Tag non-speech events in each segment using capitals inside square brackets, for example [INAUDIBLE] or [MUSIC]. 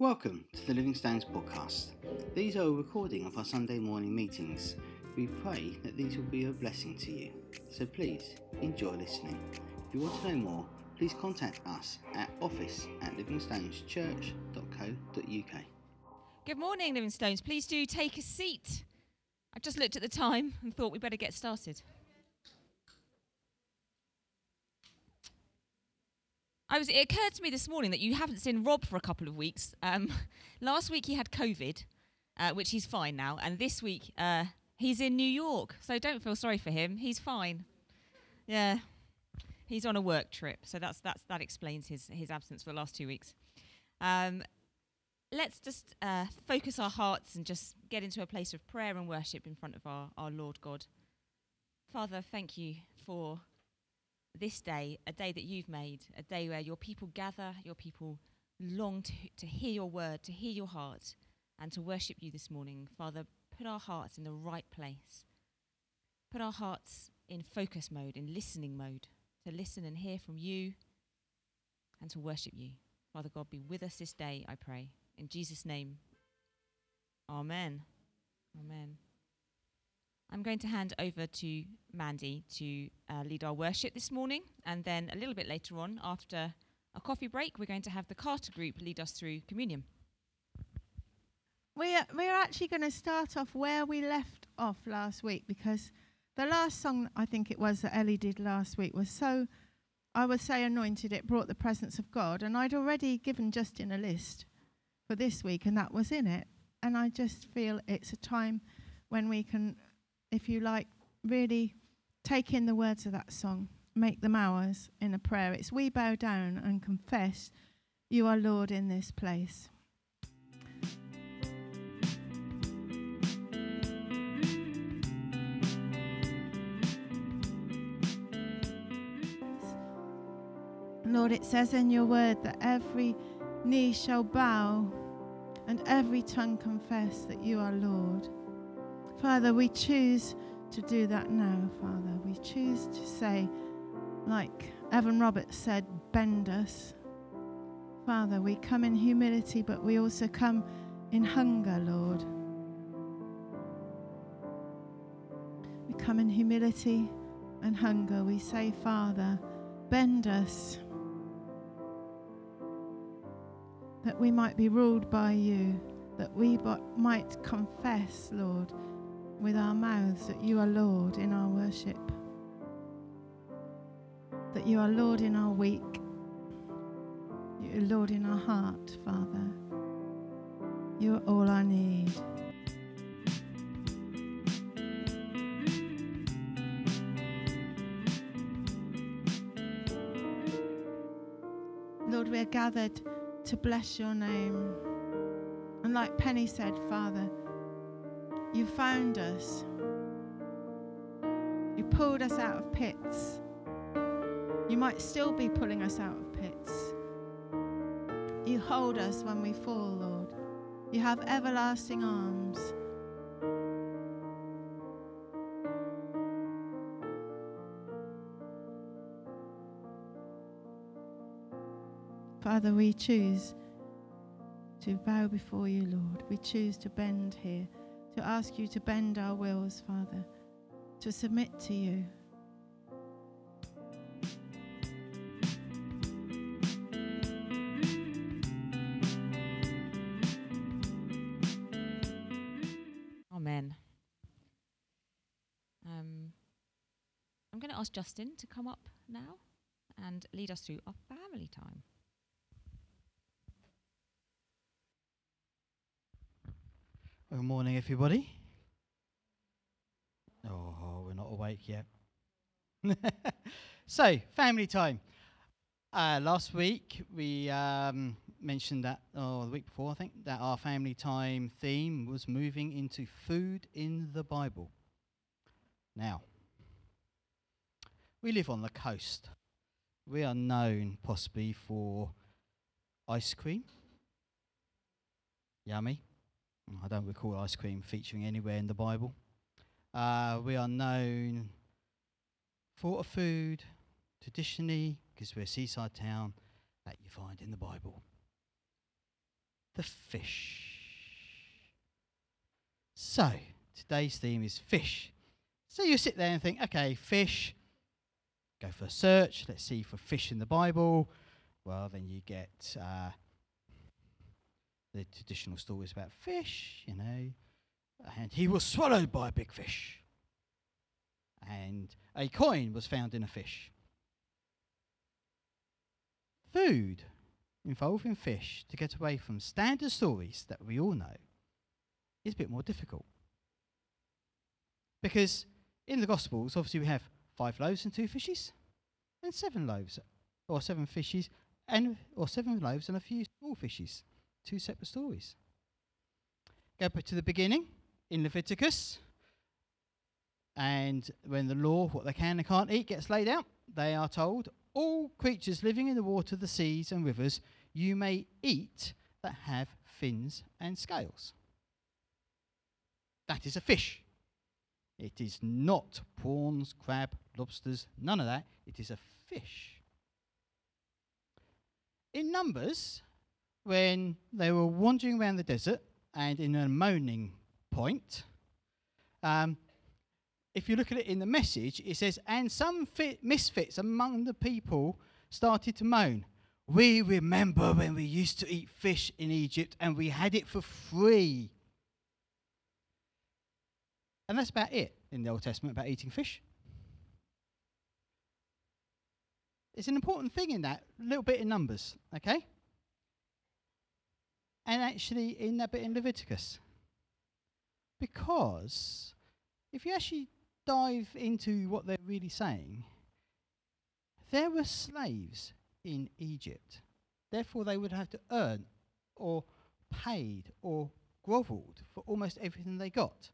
Welcome to the Living Stones podcast. These are a recording of our Sunday morning meetings. We pray that these will be a blessing to you. So please enjoy listening. If you want to know more, please contact us at office at livingstoneschurch.co.uk. Good morning, Living Stones. Please do take a seat. I just looked at the time and thought we better get started. I was, it occurred to me this morning that you haven't seen Rob for a couple of weeks. Um, [LAUGHS] last week he had COVID, uh, which he's fine now, and this week uh, he's in New York. So don't feel sorry for him. He's fine. Yeah, he's on a work trip, so that's that's that explains his his absence for the last two weeks. Um, let's just uh, focus our hearts and just get into a place of prayer and worship in front of our, our Lord God. Father, thank you for this day, a day that you've made, a day where your people gather, your people long to, to hear your word, to hear your heart, and to worship you this morning. Father, put our hearts in the right place. Put our hearts in focus mode, in listening mode, to listen and hear from you and to worship you. Father God, be with us this day, I pray. In Jesus' name, Amen. Amen. I'm going to hand over to Mandy to uh, lead our worship this morning, and then a little bit later on, after a coffee break, we're going to have the Carter Group lead us through communion. We're, we're actually going to start off where we left off last week because the last song I think it was that Ellie did last week was so, I would say, anointed. It brought the presence of God, and I'd already given Justin a list for this week, and that was in it. And I just feel it's a time when we can, if you like, really take in the words of that song, make them ours in a prayer. It's we bow down and confess you are Lord in this place. Lord, it says in your word that every knee shall bow and every tongue confess that you are Lord. Father, we choose to do that now, Father. We choose to say, like Evan Roberts said, bend us. Father, we come in humility, but we also come in hunger, Lord. We come in humility and hunger. We say, Father, bend us that we might be ruled by you, that we might confess, Lord, with our mouths that you are Lord in our worship, that you are Lord in our week, you are Lord in our heart, Father. You are all I need. Lord, we are gathered to bless your name. And like Penny said, Father, you found us. You pulled us out of pits. You might still be pulling us out of pits. You hold us when we fall, Lord. You have everlasting arms. Father, we choose to bow before you, Lord. We choose to bend here, to ask you to bend our wills, Father, to submit to you. Amen. Um, I'm going to ask Justin to come up now and lead us through our family time. Good morning, everybody. Oh, we're not awake yet. [LAUGHS] so, family time. Uh, last week we um, mentioned that, or the week before, I think, that our family time theme was moving into food in the Bible. Now, we live on the coast. We are known possibly for ice cream. Yummy. I don't recall ice cream featuring anywhere in the Bible. Uh, we are known for a food, traditionally, because we're a seaside town, that you find in the Bible. the fish. So, today's theme is fish. So you sit there and think, okay, fish, go for a search, let's see for fish in the Bible. Well, then you get uh, the traditional stories about fish, you know, and he was swallowed by a big fish. And a coin was found in a fish. Food involving fish to get away from standard stories that we all know is a bit more difficult. Because in the Gospels, obviously, we have five loaves and two fishes, and seven loaves, or seven fishes, and or seven loaves and a few small fishes. Two separate stories. Go back to the beginning in Leviticus, and when the law, what they can and can't eat, gets laid out, they are told, all creatures living in the water, the seas, and rivers, you may eat that have fins and scales. That is a fish. It is not prawns, crab, lobsters, none of that. It is a fish. In Numbers, when they were wandering around the desert and in a moaning point, um, if you look at it in the message, it says, and some fit misfits among the people started to moan. We remember when we used to eat fish in Egypt and we had it for free. And that's about it in the Old Testament about eating fish. It's an important thing in that little bit in Numbers, okay? And actually in that bit in Leviticus. Because if you actually dive into what they're really saying, there were slaves in Egypt. Therefore, they would have to earn or paid or grovelled for almost everything they got.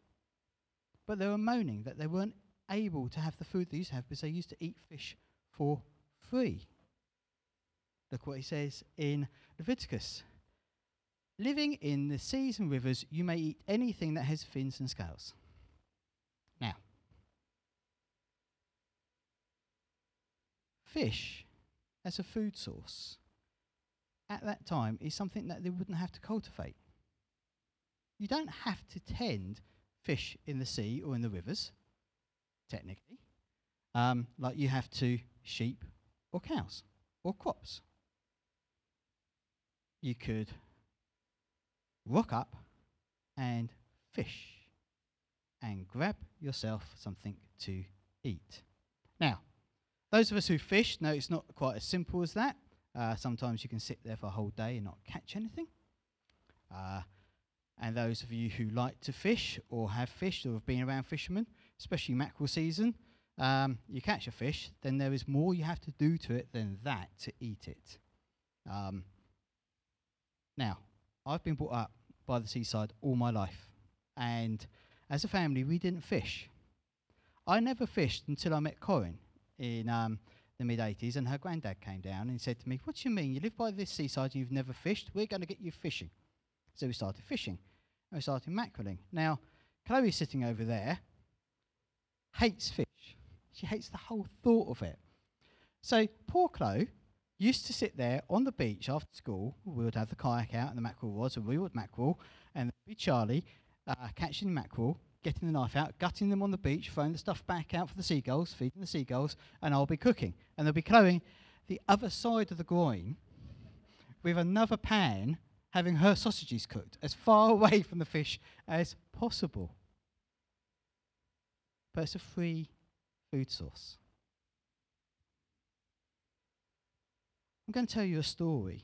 But they were moaning that they weren't able to have the food they used to have because they used to eat fish for free. Look what he says in Leviticus. Living in the seas and rivers, you may eat anything that has fins and scales. Now, fish as a food source at that time is something that they wouldn't have to cultivate. You don't have to tend fish in the sea or in the rivers, technically, um, like you have to sheep or cows or crops. You could rock up and fish and grab yourself something to eat. Now, those of us who fish know it's not quite as simple as that. Uh, sometimes you can sit there for a whole day and not catch anything. Uh, and those of you who like to fish or have fished or have been around fishermen, especially mackerel season, um, you catch a fish, then there is more you have to do to it than that to eat it. Um, now, I've been brought up by the seaside all my life, and as a family, we didn't fish. I never fished until I met Corin in um, the mid 80s, and her granddad came down and said to me, What do you mean? You live by this seaside and you've never fished? We're going to get you fishing. So we started fishing, and we started mackereling. Now, Chloe sitting over there hates fish. She hates the whole thought of it. So poor Chloe used to sit there on the beach after school. We would have the kayak out and the mackerel rods, and we would mackerel, and be Charlie uh, catching mackerel, getting the knife out, gutting them on the beach, throwing the stuff back out for the seagulls, feeding the seagulls, and I'll be cooking. And they'll be Chloe the other side of the groin with another pan having her sausages cooked as far [LAUGHS] away from the fish as possible. But it's a free food source. I'm going to tell you a story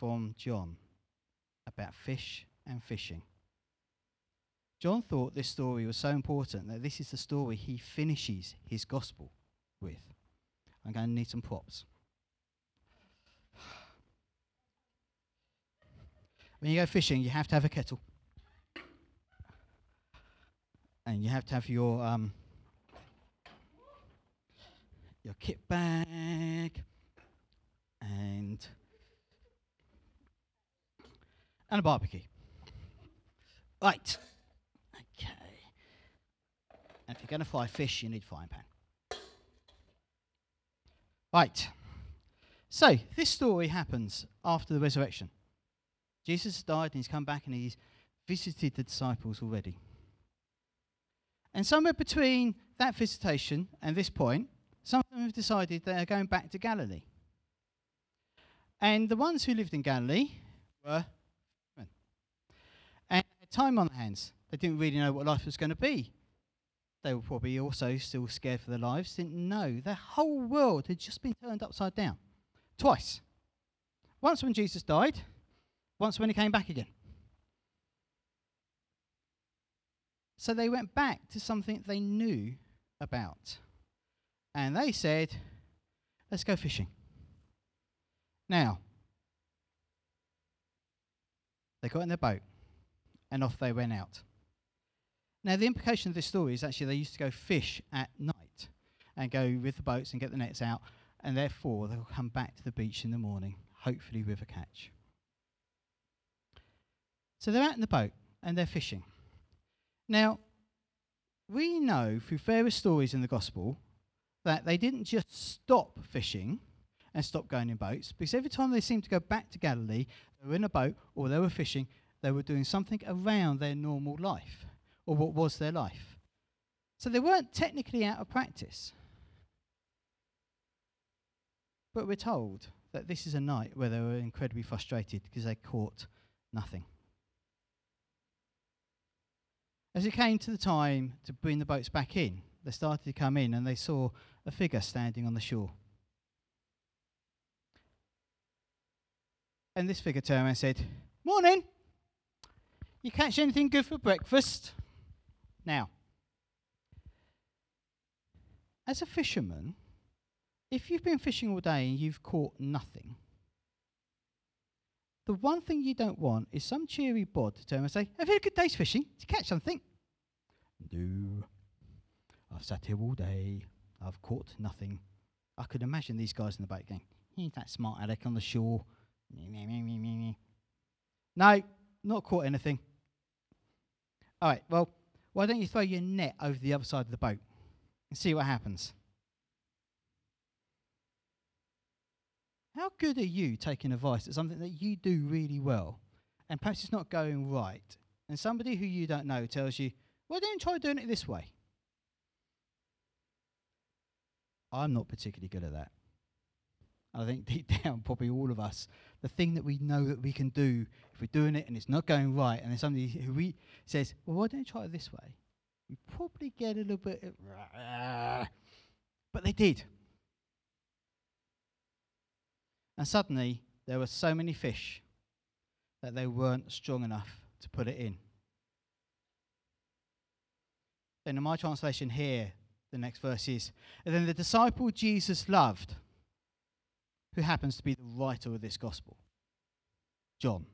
from John about fish and fishing. John thought this story was so important that this is the story he finishes his gospel with. I'm going to need some props. When you go fishing, you have to have a kettle. And you have to have your um, your kit bag and and a barbecue. Right. Okay. And if you're going to fry fish, you need a frying pan. Right. So, this story happens after the resurrection. Jesus died and he's come back and he's visited the disciples already. And somewhere between that visitation and this point, have decided they are going back to Galilee. And the ones who lived in Galilee were men. And had time on their hands. They didn't really know what life was going to be. They were probably also still scared for their lives, didn't know. Their whole world had just been turned upside down. Twice. Once when Jesus died, once when he came back again. So they went back to something they knew about. And they said, let's go fishing. Now, they got in their boat and off they went out. Now, the implication of this story is actually they used to go fish at night and go with the boats and get the nets out, and therefore they'll come back to the beach in the morning, hopefully with a catch. So they're out in the boat and they're fishing. Now, we know through various stories in the gospel that they didn't just stop fishing and stop going in boats, because every time they seemed to go back to Galilee, they were in a boat or they were fishing, they were doing something around their normal life or what was their life. So they weren't technically out of practice. But we're told that this is a night where they were incredibly frustrated because they caught nothing. As it came to the time to bring the boats back in, they started to come in and they saw a figure standing on the shore. And this figure turned and said, Morning! You catch anything good for breakfast? Now, as a fisherman, if you've been fishing all day and you've caught nothing, the one thing you don't want is some cheery bod to turn and say, Have you had a good day's fishing? Did you catch something? No. I've sat here all day. I've caught nothing. I could imagine these guys in the boat going, He's that smart Alec on the shore. No, not caught anything. All right, well, why don't you throw your net over the other side of the boat and see what happens? How good are you taking advice at something that you do really well and perhaps it's not going right? And somebody who you don't know tells you, well, don't try doing it this way. I'm not particularly good at that. I think deep [LAUGHS] down, probably all of us, the thing that we know that we can do, if we're doing it and it's not going right, and then somebody [LAUGHS] who we says, well, why don't you try it this way? We probably get a little bit, but they did. And suddenly, there were so many fish that they weren't strong enough to put it in. And in my translation here, the next verse is, and then the disciple Jesus loved who happens to be the writer of this gospel, John,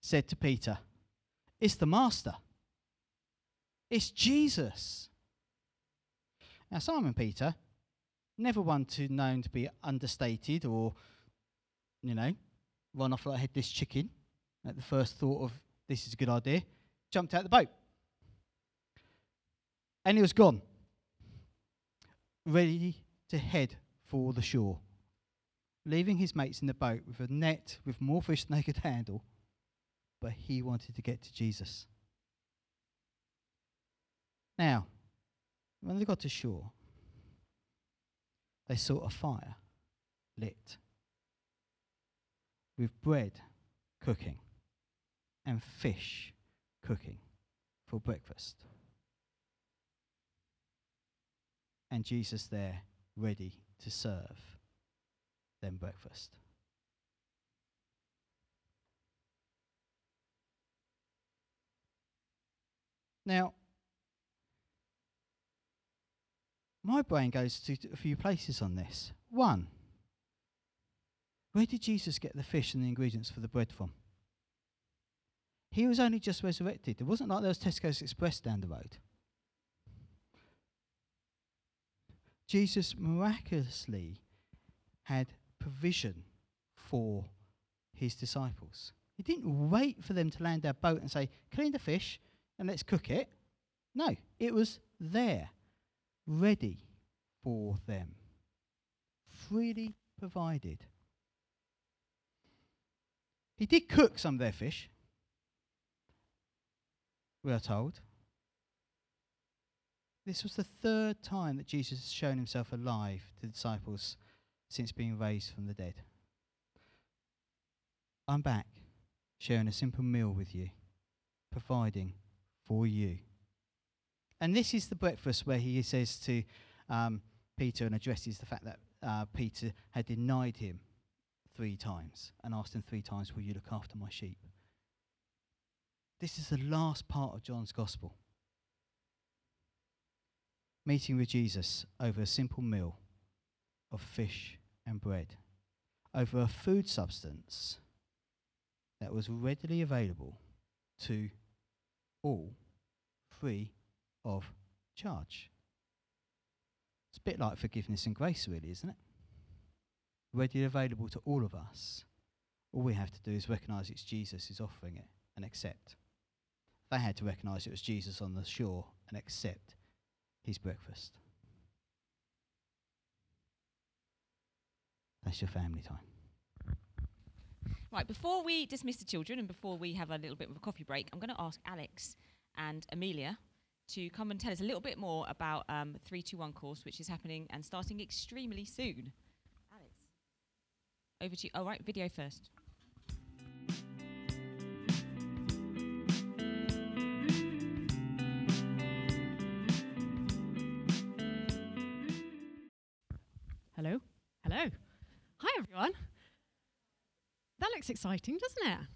said to Peter, It's the Master. It's Jesus. Now, Simon Peter, never one to known to be understated or, you know, run off like a headless chicken at the first thought of this is a good idea, jumped out the boat. And he was gone, ready to head for the shore leaving his mates in the boat with a net with more fish than they could handle, but he wanted to get to Jesus. Now, when they got to shore, they saw a fire lit with bread cooking and fish cooking for breakfast. And Jesus there ready to serve than breakfast. Now, my brain goes to a few places on this. One, where did Jesus get the fish and the ingredients for the bread from? He was only just resurrected. It wasn't like there was Tesco's Express down the road. Jesus miraculously had provision for his disciples. He didn't wait for them to land their boat and say, clean the fish and let's cook it. No, it was there, ready for them, freely provided. He did cook some of their fish, we are told. This was the third time that Jesus has shown himself alive to the disciples since being raised from the dead. I'm back, sharing a simple meal with you, providing for you. And this is the breakfast where he says to um, Peter and addresses the fact that uh, Peter had denied him three times and asked him three times, Will you look after my sheep? This is the last part of John's gospel. Meeting with Jesus over a simple meal of fish and bread, over a food substance that was readily available to all free of charge. It's a bit like forgiveness and grace, really, isn't it? Readily available to all of us. All we have to do is recognize it's Jesus who's offering it and accept. They had to recognize it was Jesus on the shore and accept his breakfast. That's your family time. Right, before we dismiss the children and before we have a little bit of a coffee break, I'm going to ask Alex and Amelia to come and tell us a little bit more about um, 321 course, which is happening and starting extremely soon. Alex, over to you. Oh, right, video first. Hello? Hello. Hi, everyone. That looks exciting, doesn't it?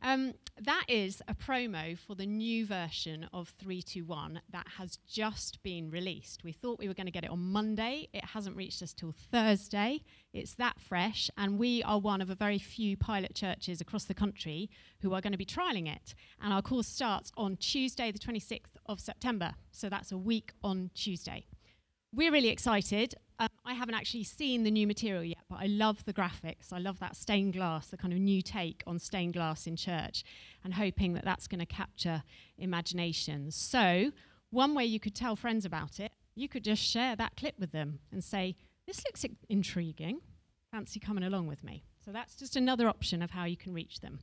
Um, that is a promo for the new version of 321 that has just been released. We thought we were going to get it on Monday. It hasn't reached us till Thursday. It's that fresh, and we are one of a very few pilot churches across the country who are going to be trialing it. And our course starts on Tuesday, the 26th of September. So that's a week on Tuesday. We're really excited. Um, I haven't actually seen the new material yet, but I love the graphics. I love that stained glass, the kind of new take on stained glass in church, and hoping that that's going to capture imaginations. So, one way you could tell friends about it, you could just share that clip with them and say, This looks I- intriguing. Fancy coming along with me? So, that's just another option of how you can reach them.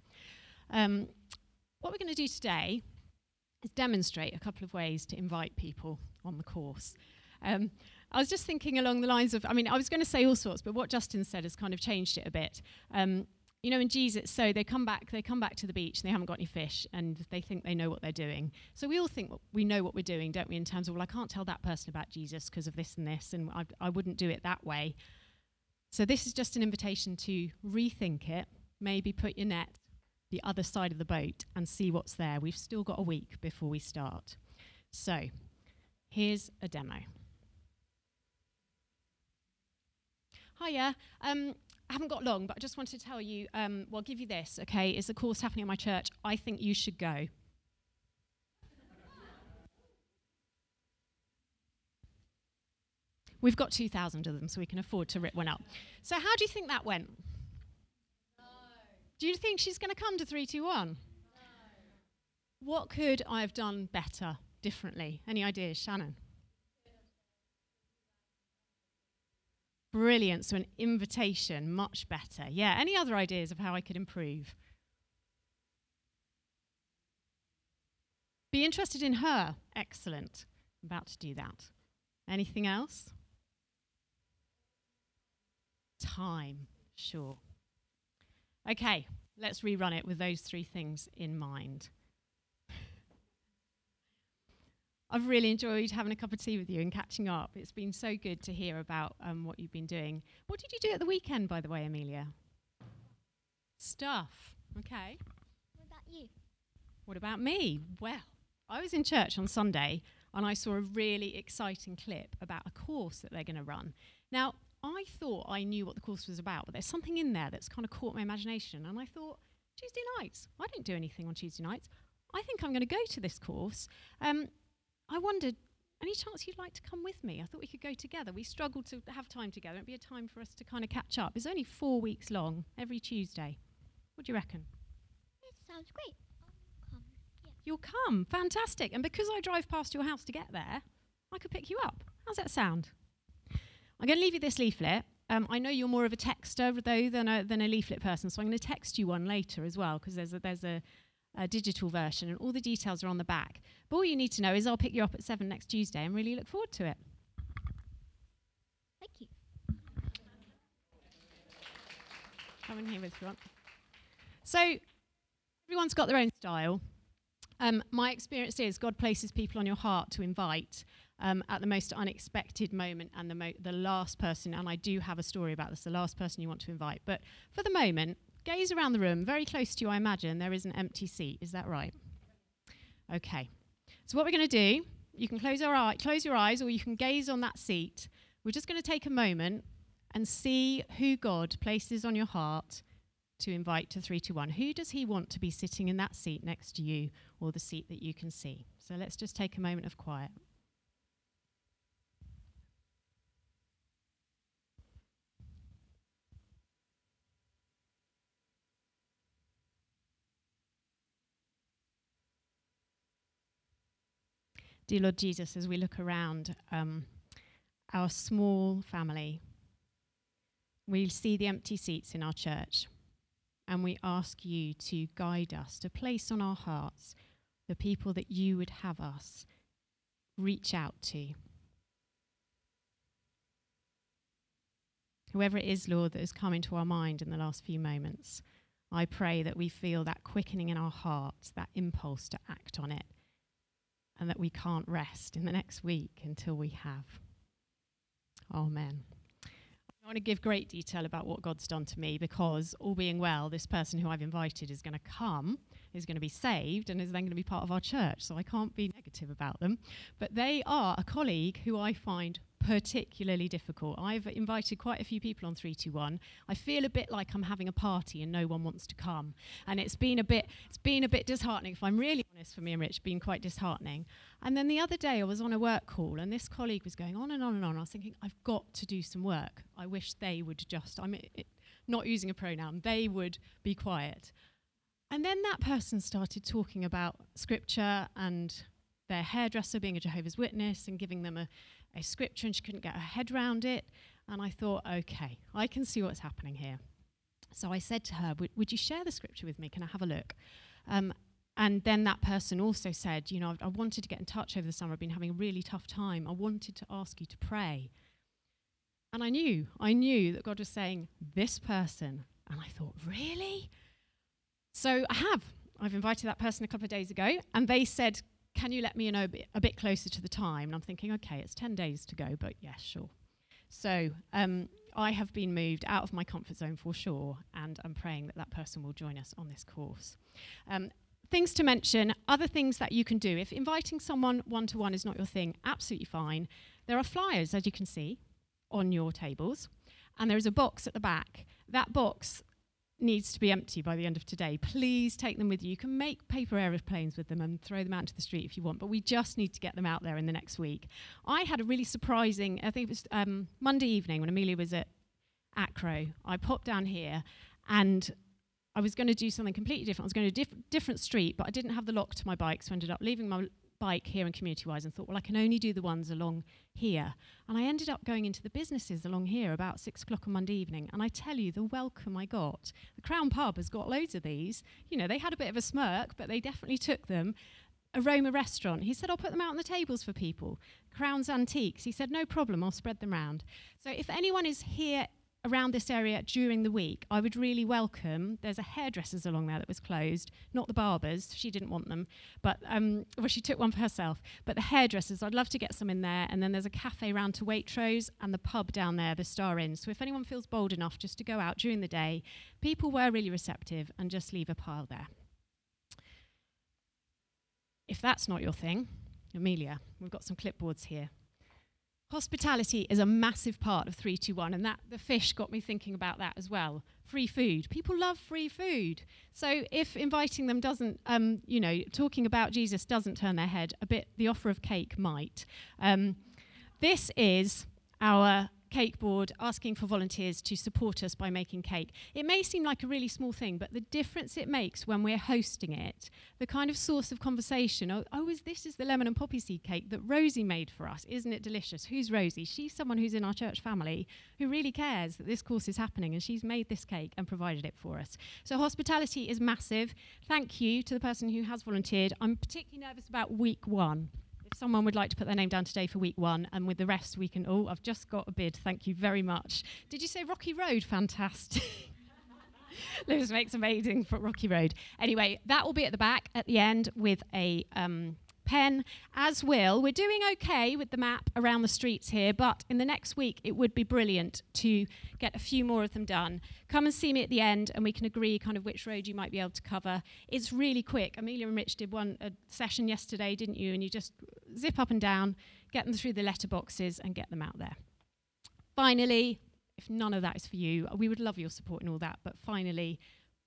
Um, what we're going to do today is demonstrate a couple of ways to invite people on the course. Um, I was just thinking along the lines of, I mean, I was going to say all sorts, but what Justin said has kind of changed it a bit. Um, you know, in Jesus, so they come back, they come back to the beach, and they haven't got any fish, and they think they know what they're doing. So we all think we know what we're doing, don't we? In terms of, well, I can't tell that person about Jesus because of this and this, and I, I wouldn't do it that way. So this is just an invitation to rethink it. Maybe put your net the other side of the boat and see what's there. We've still got a week before we start. So here's a demo. Hiya. Um, I haven't got long, but I just wanted to tell you, um, well, I'll give you this, okay? It's a course happening at my church. I think you should go. We've got 2,000 of them, so we can afford to rip one up. So, how do you think that went? Do you think she's going to come to 321? What could I have done better, differently? Any ideas, Shannon? Brilliant. So, an invitation, much better. Yeah. Any other ideas of how I could improve? Be interested in her. Excellent. About to do that. Anything else? Time. Sure. Okay, let's rerun it with those three things in mind. I've really enjoyed having a cup of tea with you and catching up. It's been so good to hear about um, what you've been doing. What did you do at the weekend, by the way, Amelia? Stuff. Okay. What about you? What about me? Well, I was in church on Sunday and I saw a really exciting clip about a course that they're going to run. Now, I thought I knew what the course was about, but there's something in there that's kind of caught my imagination. And I thought, Tuesday nights, I don't do anything on Tuesday nights. I think I'm going to go to this course. Um, I wondered, any chance you'd like to come with me? I thought we could go together. We struggled to have time together. It'd be a time for us to kind of catch up. It's only four weeks long, every Tuesday. What do you reckon? It sounds great. I'll come. Yeah. You'll come. Fantastic. And because I drive past your house to get there, I could pick you up. How's that sound? I'm going to leave you this leaflet. Um, I know you're more of a texter though than a, than a leaflet person, so I'm going to text you one later as well because there's a, there's a, a digital version and all the details are on the back. But all you need to know is I'll pick you up at seven next Tuesday and really look forward to it. Thank you. Come in here with you. So everyone's got their own style. Um, my experience is God places people on your heart to invite um, at the most unexpected moment and the, mo- the last person, and I do have a story about this, the last person you want to invite. But for the moment, gaze around the room, very close to you, I imagine, there is an empty seat. Is that right? Okay. So what we're going to do, you can close your, eye, close your eyes or you can gaze on that seat. We're just going to take a moment and see who God places on your heart to invite to 3 to 1. Who does he want to be sitting in that seat next to you or the seat that you can see? So let's just take a moment of quiet. Dear Lord Jesus, as we look around um, our small family, we see the empty seats in our church, and we ask you to guide us, to place on our hearts the people that you would have us reach out to. Whoever it is, Lord, that has come into our mind in the last few moments, I pray that we feel that quickening in our hearts, that impulse to act on it, and that we can't rest in the next week until we have. Amen. I want to give great detail about what God's done to me because, all being well, this person who I've invited is going to come, is going to be saved, and is then going to be part of our church. So I can't be negative about them. But they are a colleague who I find particularly difficult. I've invited quite a few people on 321. I feel a bit like I'm having a party and no one wants to come. And it's been a bit it's been a bit disheartening if I'm really honest for me and Rich, been quite disheartening. And then the other day I was on a work call and this colleague was going on and on and on. I was thinking I've got to do some work. I wish they would just I'm it, not using a pronoun. They would be quiet. And then that person started talking about scripture and their hairdresser being a Jehovah's Witness and giving them a a scripture and she couldn't get her head around it. And I thought, okay, I can see what's happening here. So I said to her, Would you share the scripture with me? Can I have a look? Um, and then that person also said, You know, I, I wanted to get in touch over the summer. I've been having a really tough time. I wanted to ask you to pray. And I knew, I knew that God was saying, This person. And I thought, Really? So I have. I've invited that person a couple of days ago, and they said, can you let me know a bit, closer to the time? And I'm thinking, okay, it's 10 days to go, but yes, sure. So um, I have been moved out of my comfort zone for sure, and I'm praying that that person will join us on this course. Um, things to mention, other things that you can do. If inviting someone one to one is not your thing, absolutely fine. There are flyers, as you can see, on your tables, and there is a box at the back. That box needs to be empty by the end of today. Please take them with you. You can make paper aeroplanes with them and throw them out into the street if you want, but we just need to get them out there in the next week. I had a really surprising, I think it was um, Monday evening when Amelia was at Acro. I popped down here and I was going to do something completely different. I was going to a diff- different street, but I didn't have the lock to my bike, so I ended up leaving my bike here in Community Wise and thought, well, I can only do the ones along here. And I ended up going into the businesses along here about six o'clock on Monday evening. And I tell you, the welcome I got. The Crown Pub has got loads of these. You know, they had a bit of a smirk, but they definitely took them. Aroma Restaurant. He said, I'll put them out on the tables for people. Crown's Antiques. He said, no problem, I'll spread them round. So if anyone is here around this area during the week, I would really welcome. There's a hairdresser's along there that was closed, not the barbers. She didn't want them, but um, well, she took one for herself. But the hairdressers, I'd love to get some in there. And then there's a cafe round to Waitrose and the pub down there, the Star Inn. So if anyone feels bold enough just to go out during the day, people were really receptive and just leave a pile there. If that's not your thing, Amelia, we've got some clipboards here. Hospitality is a massive part of 321, and that the fish got me thinking about that as well. Free food. People love free food. So if inviting them doesn't, um, you know, talking about Jesus doesn't turn their head, a bit, the offer of cake might. Um, this is our cake board asking for volunteers to support us by making cake. It may seem like a really small thing, but the difference it makes when we're hosting it, the kind of source of conversation, oh, oh is this is the lemon and poppy seed cake that Rosie made for us. Isn't it delicious? Who's Rosie? She's someone who's in our church family who really cares that this course is happening and she's made this cake and provided it for us. So hospitality is massive. Thank you to the person who has volunteered. I'm particularly nervous about week 1 if someone would like to put their name down today for week one, and with the rest, we can. Oh, I've just got a bid. Thank you very much. Did you say Rocky Road? Fantastic. [LAUGHS] Lewis makes amazing for Rocky Road. Anyway, that will be at the back at the end with a um, pen, as will. We're doing okay with the map around the streets here, but in the next week, it would be brilliant to get a few more of them done. Come and see me at the end, and we can agree kind of which road you might be able to cover. It's really quick. Amelia and Rich did one a session yesterday, didn't you? And you just zip up and down, get them through the letterboxes, and get them out there. Finally, if none of that is for you, we would love your support and all that, but finally,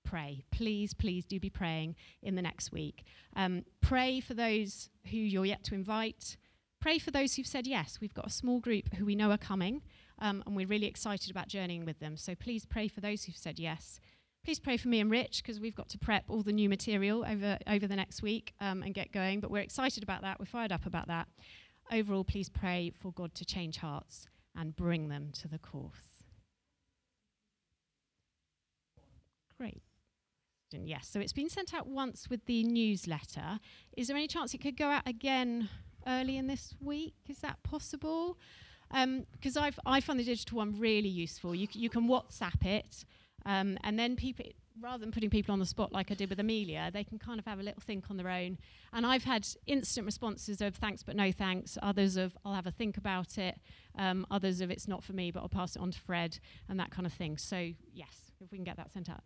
pray. Please, please do be praying in the next week. Um, pray for those who you're yet to invite. Pray for those who've said yes. We've got a small group who we know are coming, um, and we're really excited about journeying with them. So please pray for those who've said yes. Please pray for me and Rich because we've got to prep all the new material over, over the next week um, and get going. But we're excited about that. We're fired up about that. Overall, please pray for God to change hearts and bring them to the course. Great question, yes. So it's been sent out once with the newsletter. Is there any chance it could go out again early in this week? Is that possible? Because um, I find the digital one really useful. You, c- you can WhatsApp it, um, and then people, rather than putting people on the spot like I did with Amelia, they can kind of have a little think on their own. And I've had instant responses of thanks but no thanks, others of I'll have a think about it, um, others of it's not for me but I'll pass it on to Fred, and that kind of thing. So, yes, if we can get that sent out.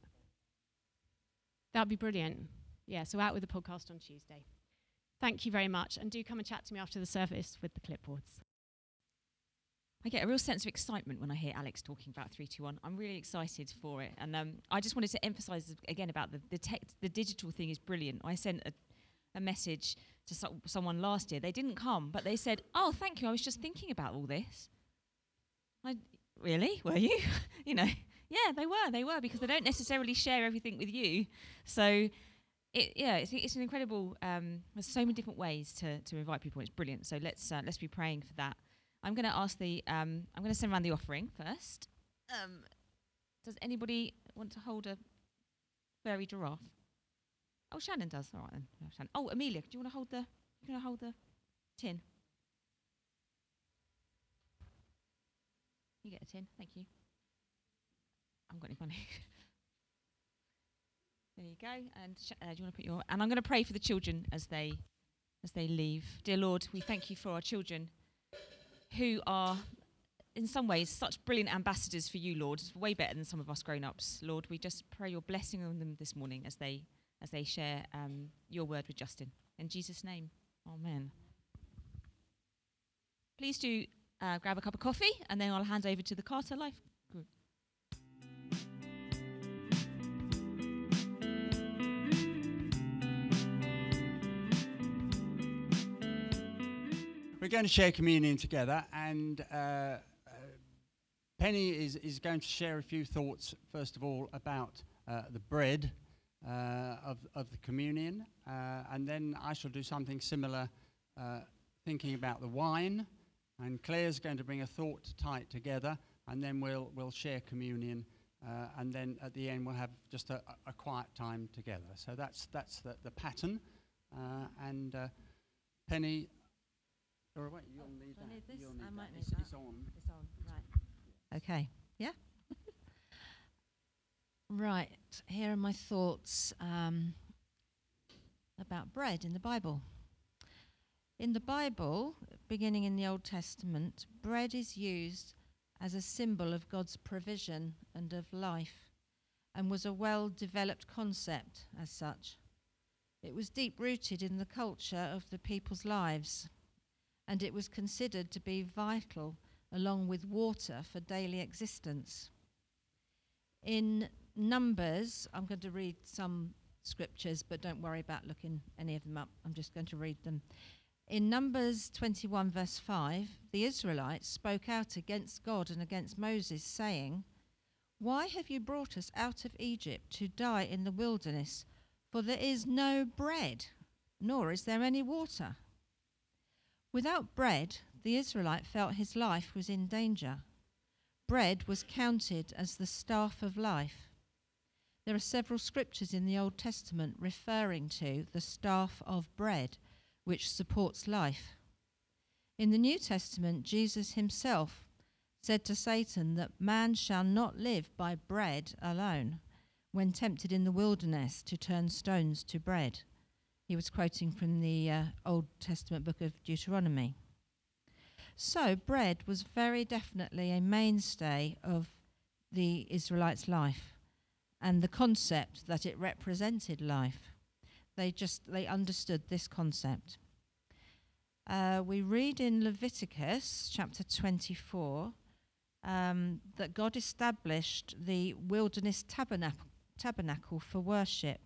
That'd be brilliant. Yeah, so out with the podcast on Tuesday. Thank you very much. And do come and chat to me after the service with the clipboards. I get a real sense of excitement when I hear Alex talking about 321. I'm really excited for it. And um, I just wanted to emphasize again about the, the, tech, the digital thing is brilliant. I sent a, a message to so- someone last year. They didn't come, but they said, Oh, thank you. I was just thinking about all this. I, really? Were you? [LAUGHS] you know, yeah, they were. They were because they don't necessarily share everything with you. So, it, yeah, it's, it's an incredible. Um, there's so many different ways to, to invite people. It's brilliant. So let's uh, let's be praying for that. I'm going to ask the. Um, I'm going to send around the offering first. Um, does anybody want to hold a furry giraffe? Oh, Shannon does. All right then. Oh, Shannon. Oh, Amelia, do you want to hold the? You want to hold the tin? You get a tin. Thank you. I haven't got any money. [LAUGHS] there you go. And sh- uh, do you want to put your? And I'm going to pray for the children as they as they leave. Dear Lord, we thank you for our children who are in some ways such brilliant ambassadors for you, Lord, way better than some of us grown-ups. Lord, we just pray your blessing on them this morning as they as they share um, your word with Justin. In Jesus' name, Amen. Please do uh, grab a cup of coffee, and then I'll hand over to the Carter Life going to share communion together, and uh, uh, Penny is, is going to share a few thoughts, first of all, about uh, the bread uh, of, of the communion, uh, and then I shall do something similar, thinking about the wine, and Claire's going to bring a thought tight together, and then we'll, we'll share communion, and then at the end we'll have just a, a quiet time together. So that's, that's the, the pattern, and Penny, or wait, you'll need do I that. need this? You'll need I that. need it's, that. it's on. It's on, right. Okay, yeah? [LAUGHS] right, here are my thoughts um, about bread in the Bible. In the Bible, beginning in the Old Testament, bread is used as a symbol of God's provision and of life, and was a well developed concept as such. It was deep rooted in the culture of the people's lives, and it was considered to be vital along with water for daily existence. In Numbers, I'm going to read some scriptures, but don't worry about looking any of them up. I'm just going to read them. In Numbers 21, verse 5, the Israelites spoke out against God and against Moses, saying, Why have you brought us out of Egypt to die in the wilderness? For there is no bread, nor is there any water. Without bread, the Israelite felt his life was in danger. Bread was counted as the staff of life. There are several scriptures in the Old Testament referring to the staff of bread, which supports life. In the New Testament, Jesus himself said to Satan that man shall not live by bread alone when tempted in the wilderness to turn stones to bread. He was quoting from the uh, Old Testament book of Deuteronomy. So, bread was very definitely a mainstay of the Israelites' life and the concept that it represented life. They just they understood this concept. Uh, we read in Leviticus chapter 24 um, that God established the wilderness tabernacle, tabernacle for worship,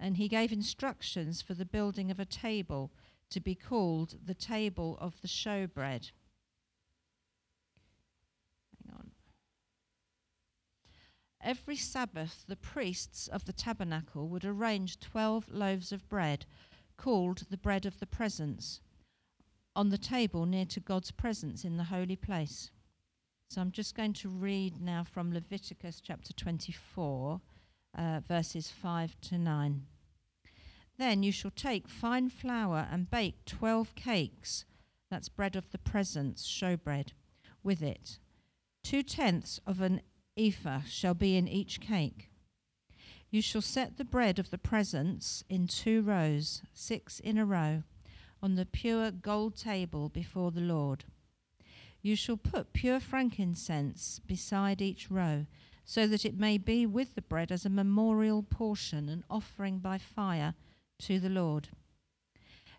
and He gave instructions for the building of a table to be called the table of the showbread. Hang on. Every Sabbath, the priests of the tabernacle would arrange 12 loaves of bread, called the bread of the presence, on the table near to God's presence in the holy place. So I'm just going to read now from Leviticus chapter 24, uh, verses 5 to 9. Then you shall take fine flour and bake 12 cakes, that's bread of the presence, showbread, with it. Two tenths of an ephah shall be in each cake. You shall set the bread of the presence in two rows, six in a row, on the pure gold table before the Lord. You shall put pure frankincense beside each row, so that it may be with the bread as a memorial portion, an offering by fire to the Lord.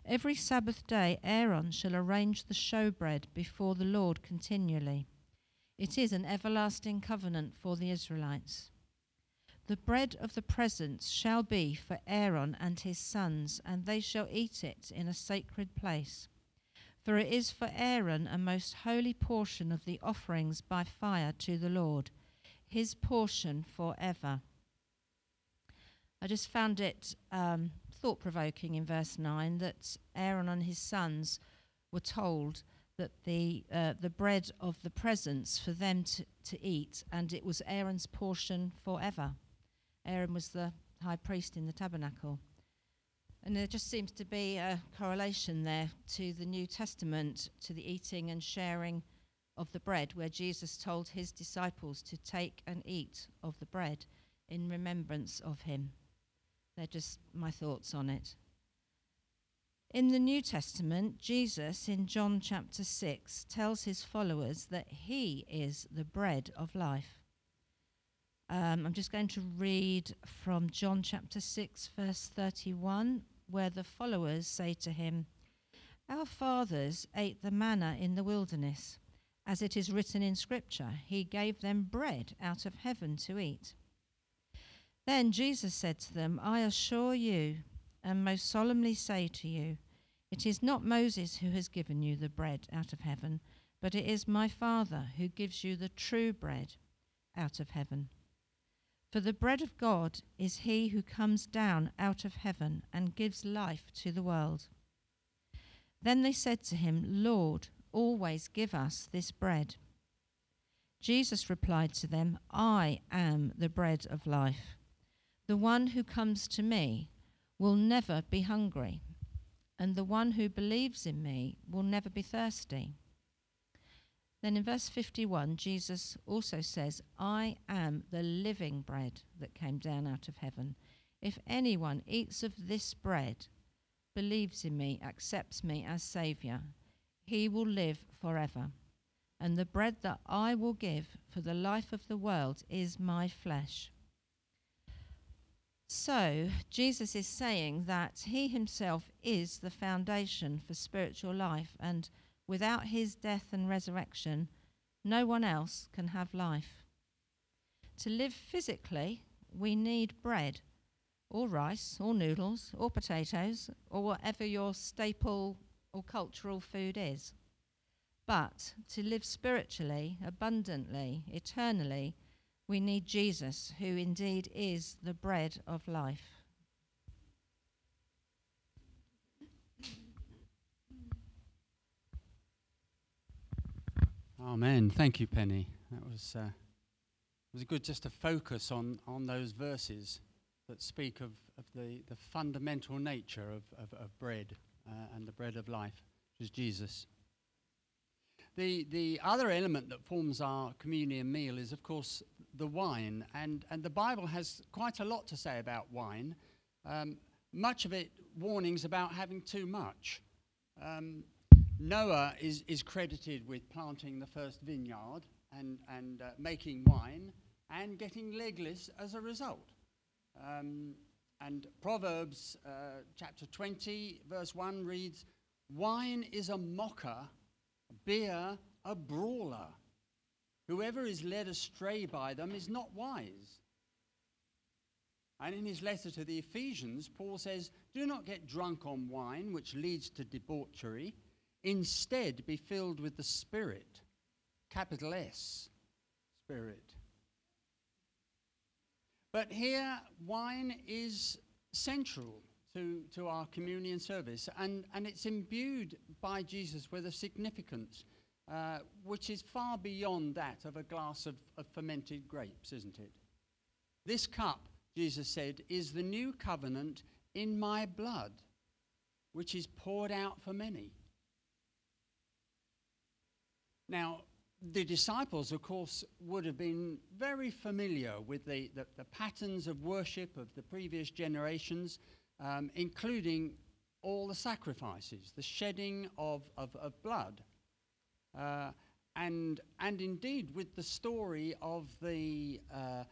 Every Sabbath day, Aaron shall arrange the showbread before the Lord continually. It is an everlasting covenant for the Israelites. The bread of the presence shall be for Aaron and his sons, and they shall eat it in a sacred place. For it is for Aaron a most holy portion of the offerings by fire to the Lord, his portion forever. I just found it um, thought provoking in verse 9 that Aaron and his sons were told that the, uh, the bread of the presence for them to, to eat, and it was Aaron's portion forever. Aaron was the high priest in the tabernacle. And there just seems to be a correlation there to the New Testament, to the eating and sharing of the bread, where Jesus told his disciples to take and eat of the bread in remembrance of him. They're just my thoughts on it. In the New Testament, Jesus in John chapter 6 tells his followers that he is the bread of life. Um, I'm just going to read from John chapter 6, verse 31, where the followers say to him, Our fathers ate the manna in the wilderness. As it is written in Scripture, He gave them bread out of heaven to eat. Then Jesus said to them, I assure you, and most solemnly say to you, it is not Moses who has given you the bread out of heaven, but it is my Father who gives you the true bread out of heaven. For the bread of God is he who comes down out of heaven and gives life to the world. Then they said to him, Lord, always give us this bread. Jesus replied to them, I am the bread of life. The one who comes to me will never be hungry, and the one who believes in me will never be thirsty. Then in verse 51, Jesus also says, I am the living bread that came down out of heaven. If anyone eats of this bread, believes in me, accepts me as Saviour, he will live forever. And the bread that I will give for the life of the world is my flesh. So, Jesus is saying that he himself is the foundation for spiritual life, and without his death and resurrection, no one else can have life. To live physically, we need bread, or rice, or noodles, or potatoes, or whatever your staple or cultural food is. But to live spiritually, abundantly, eternally, we need Jesus, who indeed is the bread of life. Amen. Thank you, Penny. That was uh, was good just to focus on on those verses that speak of, of the, the fundamental nature of, of, of bread uh, and the bread of life, which is Jesus. The the other element that forms our communion meal is, of course, the wine, and and the Bible has quite a lot to say about wine. Um, much of it warnings about having too much. Um, Noah is, is credited with planting the first vineyard and, and uh, making wine and getting legless as a result. Um, and Proverbs uh, chapter 20, verse 1 reads Wine is a mocker, beer a brawler. Whoever is led astray by them is not wise. And in his letter to the Ephesians, Paul says, Do not get drunk on wine, which leads to debauchery Instead, be filled with the Spirit, capital S, Spirit. But here, wine is central to, to our communion service, and, and it's imbued by Jesus with a significance uh, which is far beyond that of a glass of, of fermented grapes, isn't it? This cup, Jesus said, is the new covenant in my blood, which is poured out for many. Now, the disciples, of course, would have been very familiar with the, the, the patterns of worship of the previous generations, um, including all the sacrifices, the shedding of, of, of blood. Uh, and, and indeed, with the story of the uh,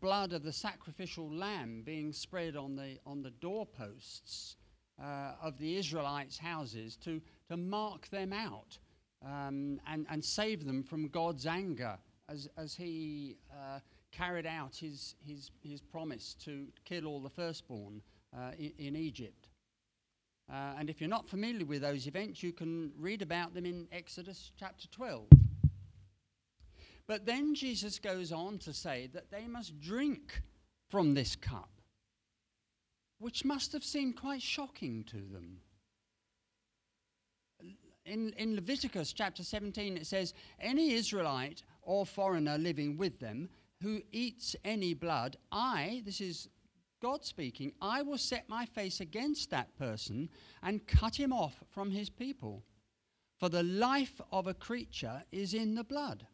blood of the sacrificial lamb being spread on the, on the doorposts uh, of the Israelites' houses to, to mark them out um, and, and save them from God's anger as, as he uh, carried out his, his, his promise to kill all the firstborn uh, in, in, Egypt. Uh, and if you're not familiar with those events, you can read about them in Exodus chapter 12. But then Jesus goes on to say that they must drink from this cup, which must have seemed quite shocking to them in, in Leviticus chapter 17, it says, Any Israelite or foreigner living with them who eats any blood, I, this is God speaking, I will set my face against that person and cut him off from his people. For the life of a creature is in the blood.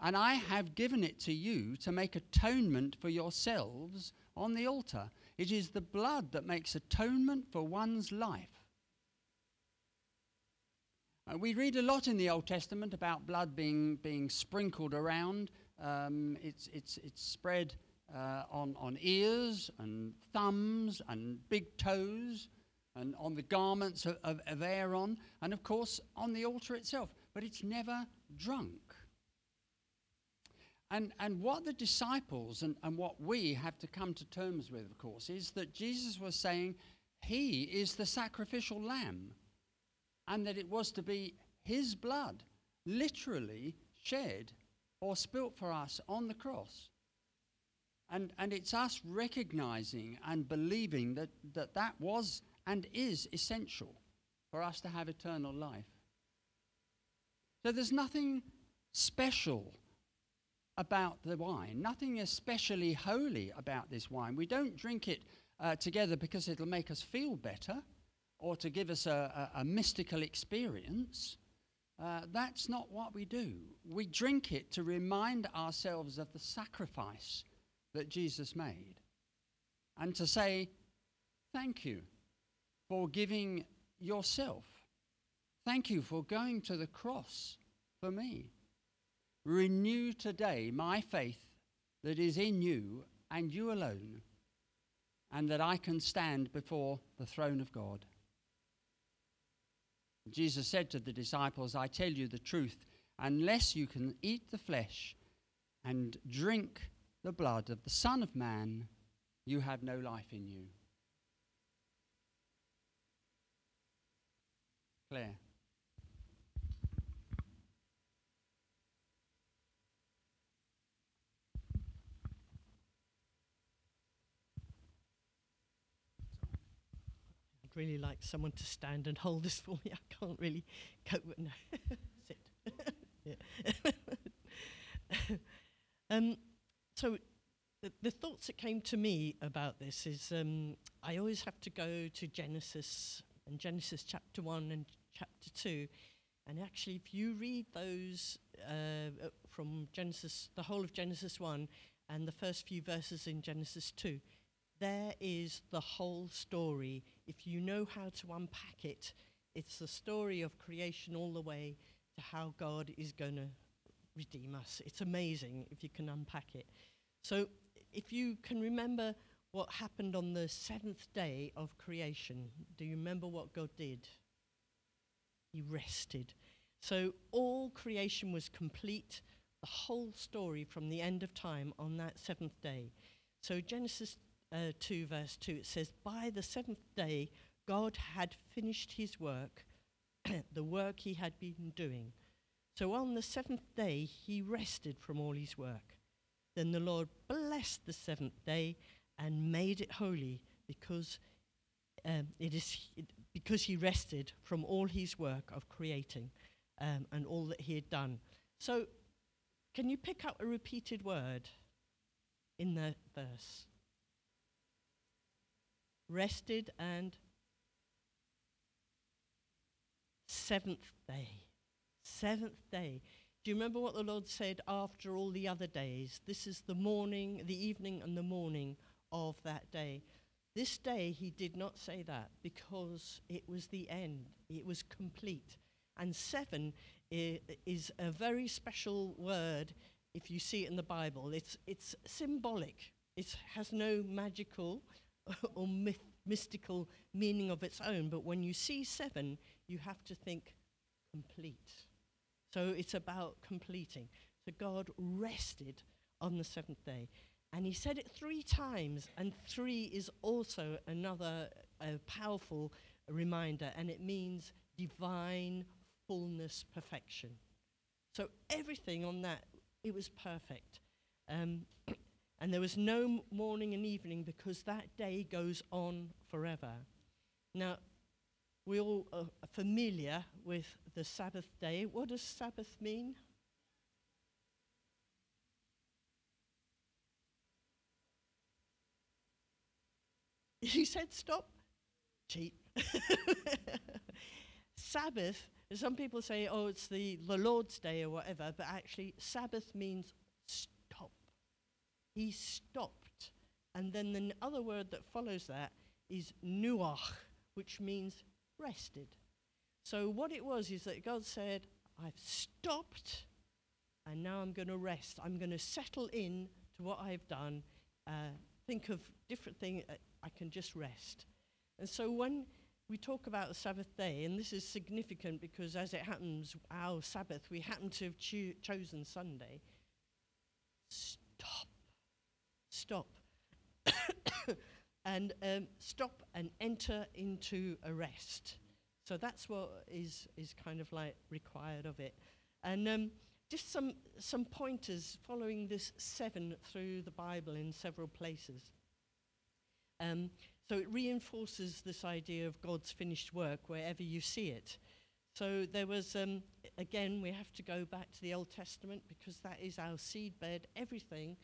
And I have given it to you to make atonement for yourselves on the altar. It is the blood that makes atonement for one's life. Uh, we read a lot in the Old Testament about blood being, being sprinkled around. Um, it's, it's, it's spread uh, on, on ears and thumbs and big toes and on the garments of, of, of Aaron and, of course, on the altar itself. But it's never drunk. And, and what the disciples and, and what we have to come to terms with, of course, is that Jesus was saying he is the sacrificial lamb and that it was to be his blood literally shed or spilt for us on the cross. And, and it's us recognizing and believing that, that that was and is essential for us to have eternal life. So there's nothing special about the wine, nothing especially holy about this wine. We don't drink it uh, together because it'll make us feel better or to give us a, a, a mystical experience. Uh, that's not what we do. We drink it to remind ourselves of the sacrifice that Jesus made and to say, Thank you for giving yourself. Thank you for going to the cross for me. Renew today my faith that is in you and you alone, and that I can stand before the throne of God. Jesus said to the disciples, I tell you the truth, unless you can eat the flesh and drink the blood of the Son of Man, you have no life in you. Claire. I'd really like someone to stand and hold this for me. I can't really cope with no. [LAUGHS] Sit. [LAUGHS] um, so the, the thoughts that came to me about this is um, I always have to go to Genesis and Genesis chapter one and chapter two, and actually, if you read those uh, from Genesis, the whole of Genesis one and the first few verses in Genesis two, there is the whole story. If you know how to unpack it, it's the story of creation all the way to how God is going to redeem us. It's amazing if you can unpack it. So, if you can remember what happened on the seventh day of creation, do you remember what God did? He rested. So, all creation was complete, the whole story from the end of time on that seventh day. So, Genesis uh, 2, verse 2, it says, By the seventh day, God had finished his work, [CLEARS THROAT] the work he had been doing. So on the seventh day, he rested from all his work. Then the Lord blessed the seventh day and made it holy because um, it is because he rested from all his work of creating um, and all that he had done. So, can you pick up a repeated word in the verse? Rested and seventh day. Seventh day. Do you remember what the Lord said after all the other days? This is the morning, the evening, and the morning of that day. This day, he did not say that because it was the end, it was complete. And seven is a very special word if you see it in the Bible. It's, it's symbolic, it has no magical [LAUGHS] or myth, mystical meaning of its own. But when you see seven, you have to think complete. So it's about completing. So God rested on the seventh day. And he said it three times, and three is also another uh, powerful reminder, and it means divine fullness, perfection. So everything on that, it was perfect. Um, [CLEARS THROAT] and there was no morning and evening because that day goes on forever. Now, we all are familiar with the Sabbath day. What does Sabbath mean? [LAUGHS] You said stop? Cheat. [LAUGHS] Sabbath, some people say, oh, it's the, the Lord's day or whatever, but actually, Sabbath means. He stopped. And then the other word that follows that is nuach, which means rested. So what it was is that God said, I've stopped and now I'm going to rest. I'm going to settle in to what I've done. Uh, think of different things. Uh, I can just rest. And so when we talk about the Sabbath day, and this is significant because as it happens, our Sabbath, we happen to have choo- chosen Sunday. Stop. [COUGHS] and um, stop and enter into a rest. So that's what is, is kind of like required of it. And um, just some, some pointers following this seven through the Bible in several places. Um, so it reinforces this idea of God's finished work wherever you see it. So there was, um, again, we have to go back to the Old Testament because that is our seedbed. Everything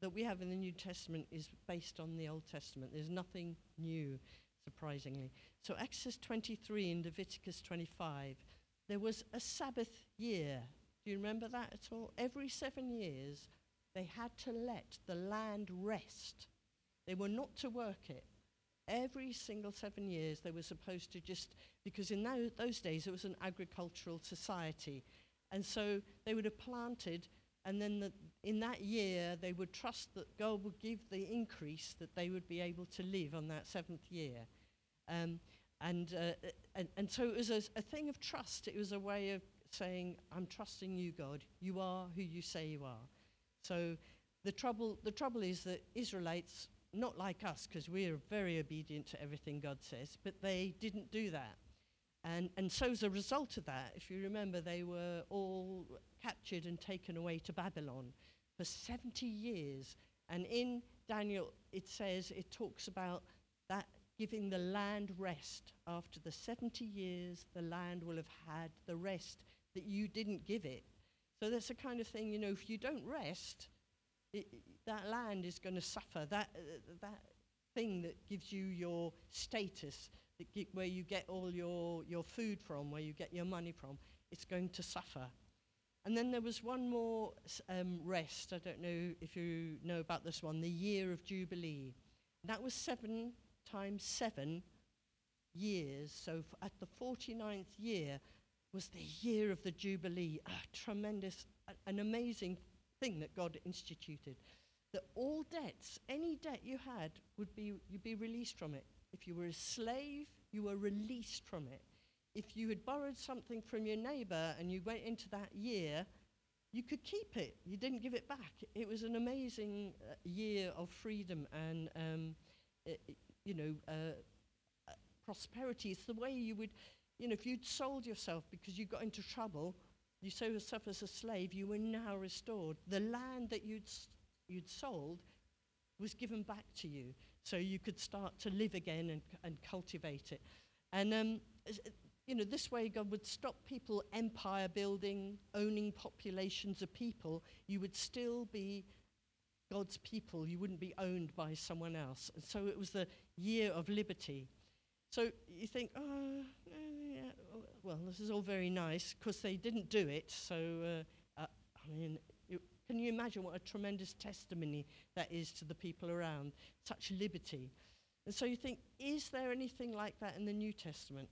that we have in the New Testament is based on the Old Testament. There's nothing new, surprisingly. So Exodus 23 and Leviticus 25, there was a Sabbath year. Do you remember that at all? Every seven years, they had to let the land rest. They were not to work it. Every single seven years, they were supposed to just, because in those, those days it was an agricultural society. And so they would have planted, and then the, in that year, they would trust that God would give the increase that they would be able to live on that seventh year. Um, and, uh, and, and so it was a, a thing of trust. It was a way of saying, I'm trusting you, God. You are who you say you are. So the trouble, the trouble is that Israelites, not like us, because we are very obedient to everything God says, but they didn't do that. And, and so, as a result of that, if you remember, they were all captured and taken away to Babylon for 70 years. And in Daniel, it says, it talks about that giving the land rest. After the 70 years, the land will have had the rest that you didn't give it. So that's the kind of thing, you know, if you don't rest, it, that land is going to suffer. That, uh, that thing that gives you your status, where you get all your, your food from, where you get your money from, it's going to suffer. And then there was one more um, rest. I don't know if you know about this one, the year of Jubilee. That was seven times seven years. So at the 49th year was the year of the Jubilee, a tremendous, a- an amazing thing that God instituted. That all debts, any debt you had, would be you'd be released from it. If you were a slave, you were released from it. If you had borrowed something from your neighbor and you went into that year, you could keep it. You didn't give it back. It was an amazing uh, year of freedom and, um, i- i- you know, uh, uh, prosperity. It's the way you would, you know, if you'd sold yourself because you got into trouble, you sold yourself as a slave, you were now restored. The land that you'd, you'd sold was given back to you so you could start to live again and, and cultivate it. And, um, you know, this way God would stop people empire building, owning populations of people. You would still be God's people. You wouldn't be owned by someone else. And so it was the year of liberty. So you think, oh, yeah, well, this is all very nice because they didn't do it. So, uh, uh, I mean, can you imagine what a tremendous testimony that is to the people around? Such liberty. And so you think, is there anything like that in the New Testament?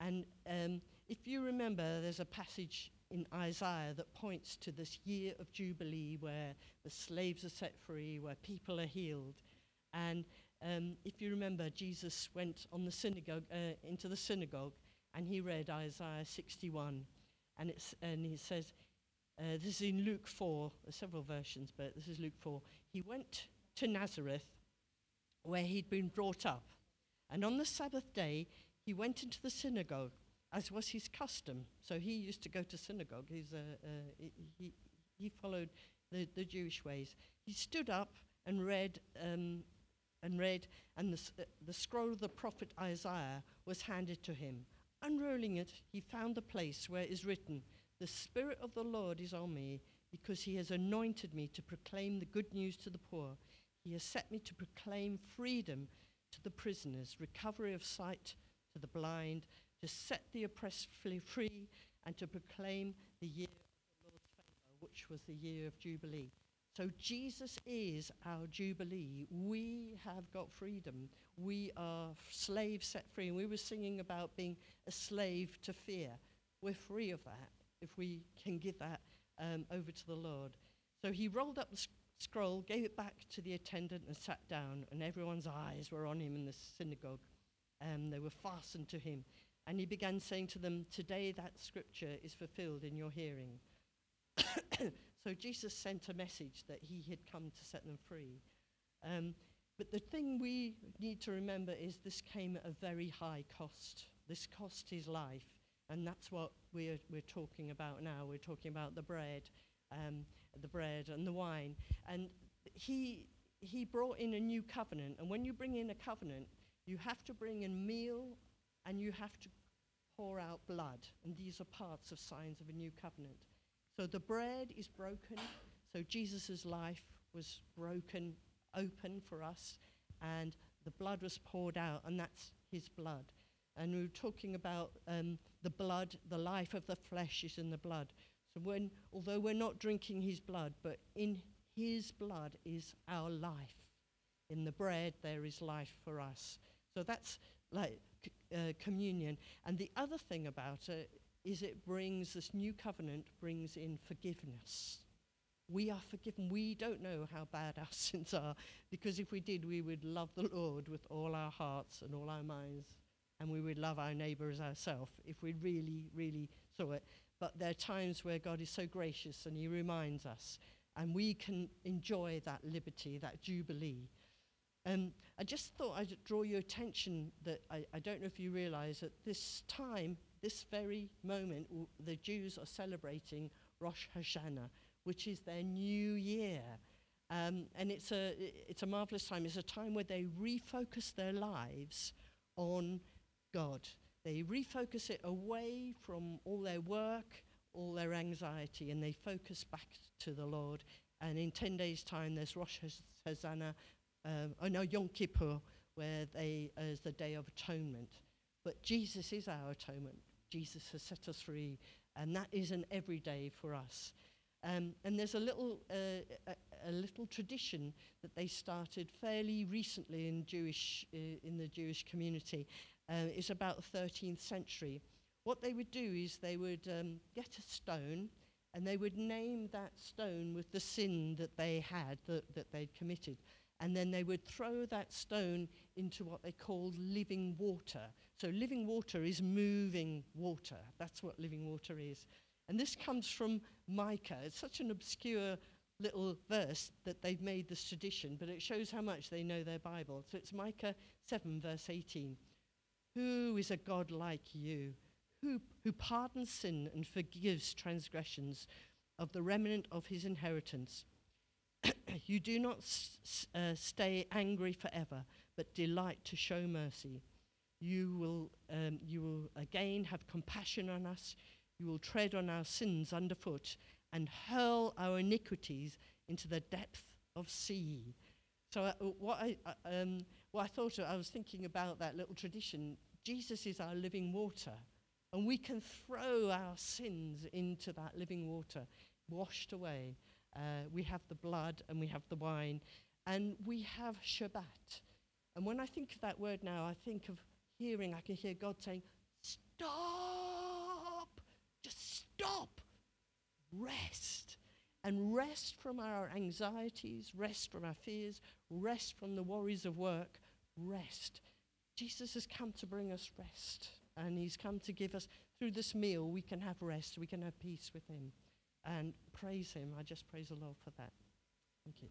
And um, if you remember, there's a passage in Isaiah that points to this year of Jubilee where the slaves are set free, where people are healed. And um, if you remember, Jesus went on the synagogue, uh, into the synagogue and he read Isaiah 61. And, and he says, uh, this is in Luke 4, there's several versions, but this is Luke 4. He went to Nazareth where he'd been brought up. And on the Sabbath day, he went into the synagogue, as was his custom. So he used to go to synagogue. He's a, uh, he, he, he followed the, the Jewish ways. He stood up and read, um, and read, and the, uh, the scroll of the prophet Isaiah was handed to him. Unrolling it, he found the place where it is written, The Spirit of the Lord is on me, because he has anointed me to proclaim the good news to the poor. He has set me to proclaim freedom to the prisoners, recovery of sight to the blind, to set the oppressed free, and to proclaim the year of the Lord's favour, which was the year of Jubilee. So Jesus is our Jubilee. We have got freedom. We are slaves set free. And we were singing about being a slave to fear. We're free of that if we can give that um, over to the Lord. So he rolled up the scroll, gave it back to the attendant, and sat down. And everyone's eyes were on him in the synagogue. Um, they were fastened to him. And he began saying to them, Today that scripture is fulfilled in your hearing. [COUGHS] so Jesus sent a message that he had come to set them free. Um, but the thing we need to remember is this came at a very high cost. This cost his life. And that's what we're, we're talking about now. We're talking about the bread, um, the bread and the wine. And he, he brought in a new covenant. And when you bring in a covenant, you have to bring in meal and you have to pour out blood. And these are parts of signs of a new covenant. So the bread is broken. So Jesus' life was broken open for us, and the blood was poured out, and that's his blood. And we were talking about um, the blood, the life of the flesh is in the blood. So when, although we're not drinking his blood, but in his blood is our life. In the bread there is life for us. So that's like uh, communion. And the other thing about it is it brings this new covenant brings in forgiveness. We are forgiven. We don't know how bad our [LAUGHS] sins are because if we did, we would love the Lord with all our hearts and all our minds, and we would love our neighbour as ourselves if we really, really saw it. But there are times where God is so gracious and He reminds us, and we can enjoy that liberty, that jubilee. Um, I just thought I'd draw your attention that I, I don't know if you realize that this time, this very moment, w- the Jews are celebrating Rosh Hashanah, which is their new year. Um, and it's a, it's a marvelous time. It's a time where they refocus their lives on God. They refocus it away from all their work, all their anxiety, and they focus back to the Lord. And in 10 days' time, there's Rosh Hashanah, um, oh no, Yom Kippur, where they, as the Day of Atonement. But Jesus is our atonement. Jesus has set us free, and that is an everyday for us. Um, and there's a little, uh, a, a little tradition that they started fairly recently in Jewish, uh, in the Jewish community. Uh, it's about the 13th century. What they would do is they would um, get a stone and they would name that stone with the sin that they had, that, that they'd committed. And then they would throw that stone into what they called living water. So, living water is moving water. That's what living water is. And this comes from Micah. It's such an obscure little verse that they've made this tradition, but it shows how much they know their Bible. So, it's Micah 7, verse 18. Who is a God like you, who, who pardons sin and forgives transgressions of the remnant of his inheritance? [CLEARS THROAT] you do not s- uh, stay angry forever, but delight to show mercy. You will, um, you will again have compassion on us. You will tread on our sins underfoot and hurl our iniquities into the depth of sea. So, uh, what, I, uh, um, what I thought, of, I was thinking about that little tradition. Jesus is our living water, and we can throw our sins into that living water, washed away. Uh, we have the blood and we have the wine, and we have Shabbat. And when I think of that word now, I think of hearing, I can hear God saying, Stop! Just stop! Rest. And rest from our anxieties, rest from our fears, rest from the worries of work, rest. Jesus has come to bring us rest. And he's come to give us, through this meal, we can have rest, we can have peace with him. And praise him. I just praise the Lord for that. Thank you.